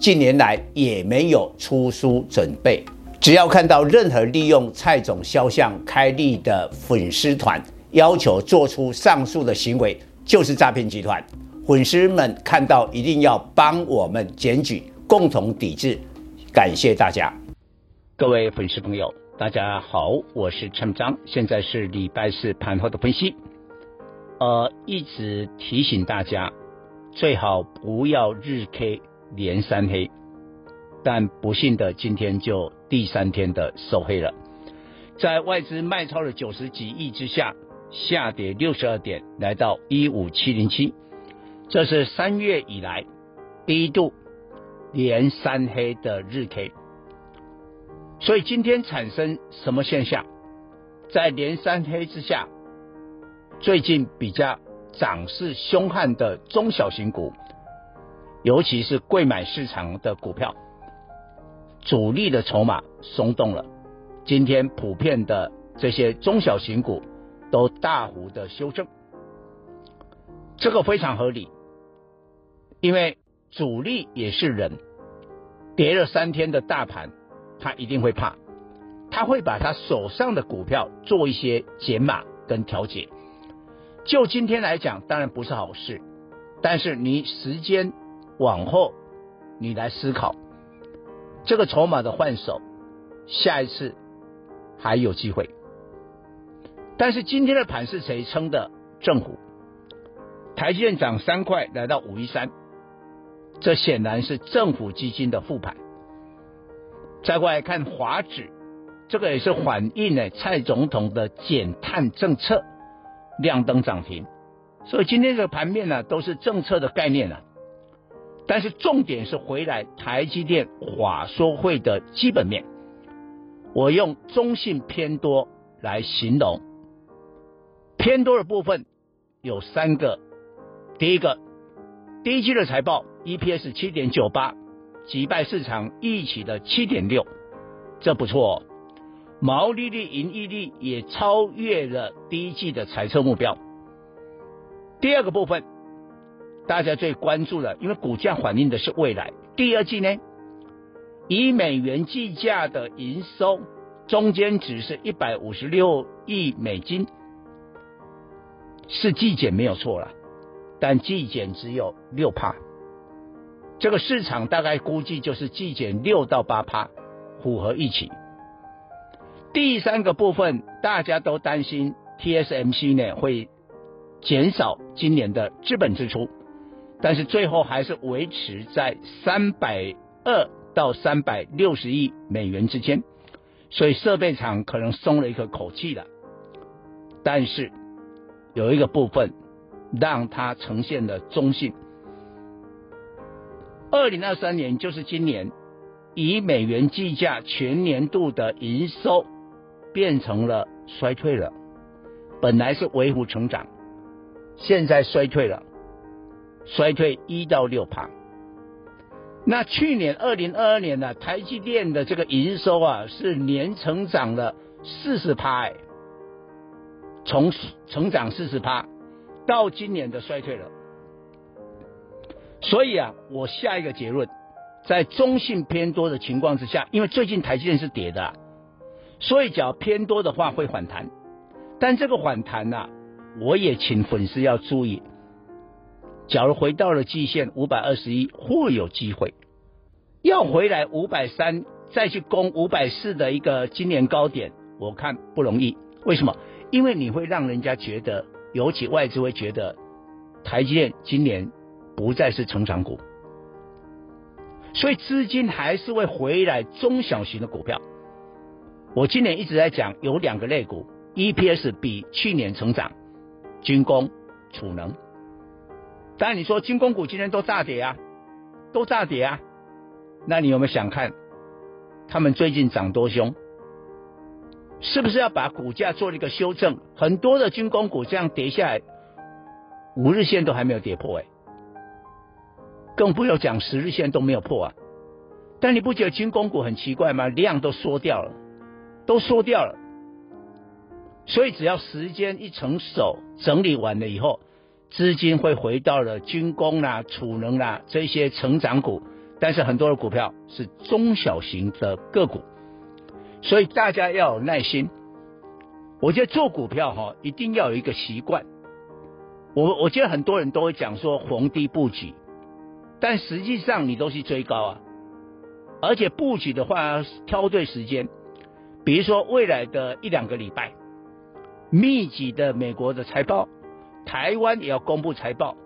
近年来也没有出书准备。只要看到任何利用蔡总肖像开立的粉丝团，要求做出上述的行为，就是诈骗集团。粉丝们看到一定要帮我们检举，共同抵制。感谢大家，各位粉丝朋友。大家好，我是陈章，现在是礼拜四盘后的分析。呃，一直提醒大家，最好不要日 K 连三黑，但不幸的今天就第三天的收黑了，在外资卖超了九十几亿之下，下跌六十二点，来到一五七零七，这是三月以来第一度连三黑的日 K。所以今天产生什么现象？在连三黑之下，最近比较涨势凶悍的中小型股，尤其是贵买市场的股票，主力的筹码松动了。今天普遍的这些中小型股都大幅的修正，这个非常合理，因为主力也是人，跌了三天的大盘。他一定会怕，他会把他手上的股票做一些减码跟调节。就今天来讲，当然不是好事，但是你时间往后，你来思考，这个筹码的换手，下一次还有机会。但是今天的盘是谁撑的？政府，台积电涨三块来到五一三，这显然是政府基金的护盘。再过来看华指，这个也是反映了蔡总统的减碳政策，亮灯涨停。所以今天这个盘面呢，都是政策的概念啊。但是重点是回来台积电法说会的基本面，我用中性偏多来形容。偏多的部分有三个，第一个，第一季的财报 EPS 七点九八。击败市场预期的七点六，这不错。毛利率、盈利率也超越了第一季的财测目标。第二个部分，大家最关注的，因为股价反映的是未来。第二季呢，以美元计价的营收，中间值是一百五十六亿美金，是季减没有错了，但季减只有六趴。这个市场大概估计就是季减六到八趴，符合预期。第三个部分，大家都担心 TSMC 呢会减少今年的资本支出，但是最后还是维持在三百二到三百六十亿美元之间，所以设备厂可能松了一口口气了。但是有一个部分让它呈现了中性。二零二三年就是今年，以美元计价全年度的营收变成了衰退了，本来是微幅成长，现在衰退了，衰退一到六趴。那去年二零二二年呢，台积电的这个营收啊是年成长了四十趴，哎，从成长四十趴到今年的衰退了。所以啊，我下一个结论，在中性偏多的情况之下，因为最近台积电是跌的，所以只要偏多的话会反弹。但这个反弹呢、啊，我也请粉丝要注意，假如回到了季线五百二十一，或有机会要回来五百三，再去攻五百四的一个今年高点，我看不容易。为什么？因为你会让人家觉得，尤其外资会觉得台积电今年。不再是成长股，所以资金还是会回来中小型的股票。我今年一直在讲有两个类股，EPS 比去年成长，军工、储能。当然你说军工股今天都大跌啊，都大跌啊，那你有没有想看他们最近涨多凶？是不是要把股价做了一个修正？很多的军工股这样跌下来，五日线都还没有跌破哎，更不要讲十日线都没有破啊。但你不觉得军工股很奇怪吗？量都缩掉了，都缩掉了。所以只要时间一成熟，整理完了以后，资金会回到了军工啦、储能啦这些成长股。但是很多的股票是中小型的个股，所以大家要有耐心。我觉得做股票哈，一定要有一个习惯。我我觉得很多人都会讲说逢低布局，但实际上你都是追高啊。而且布局的话，挑对时间，比如说未来的一两个礼拜，密集的美国的财报，台湾也要公布财报，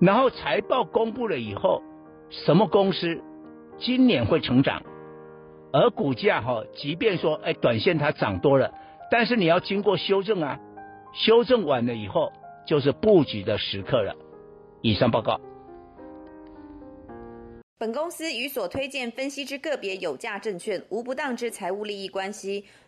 然后财报公布了以后，什么公司今年会成长，而股价哈，即便说哎短线它涨多了，但是你要经过修正啊，修正完了以后就是布局的时刻了。以上报告。本公司与所推荐分析之个别有价证券无不当之财务利益关系。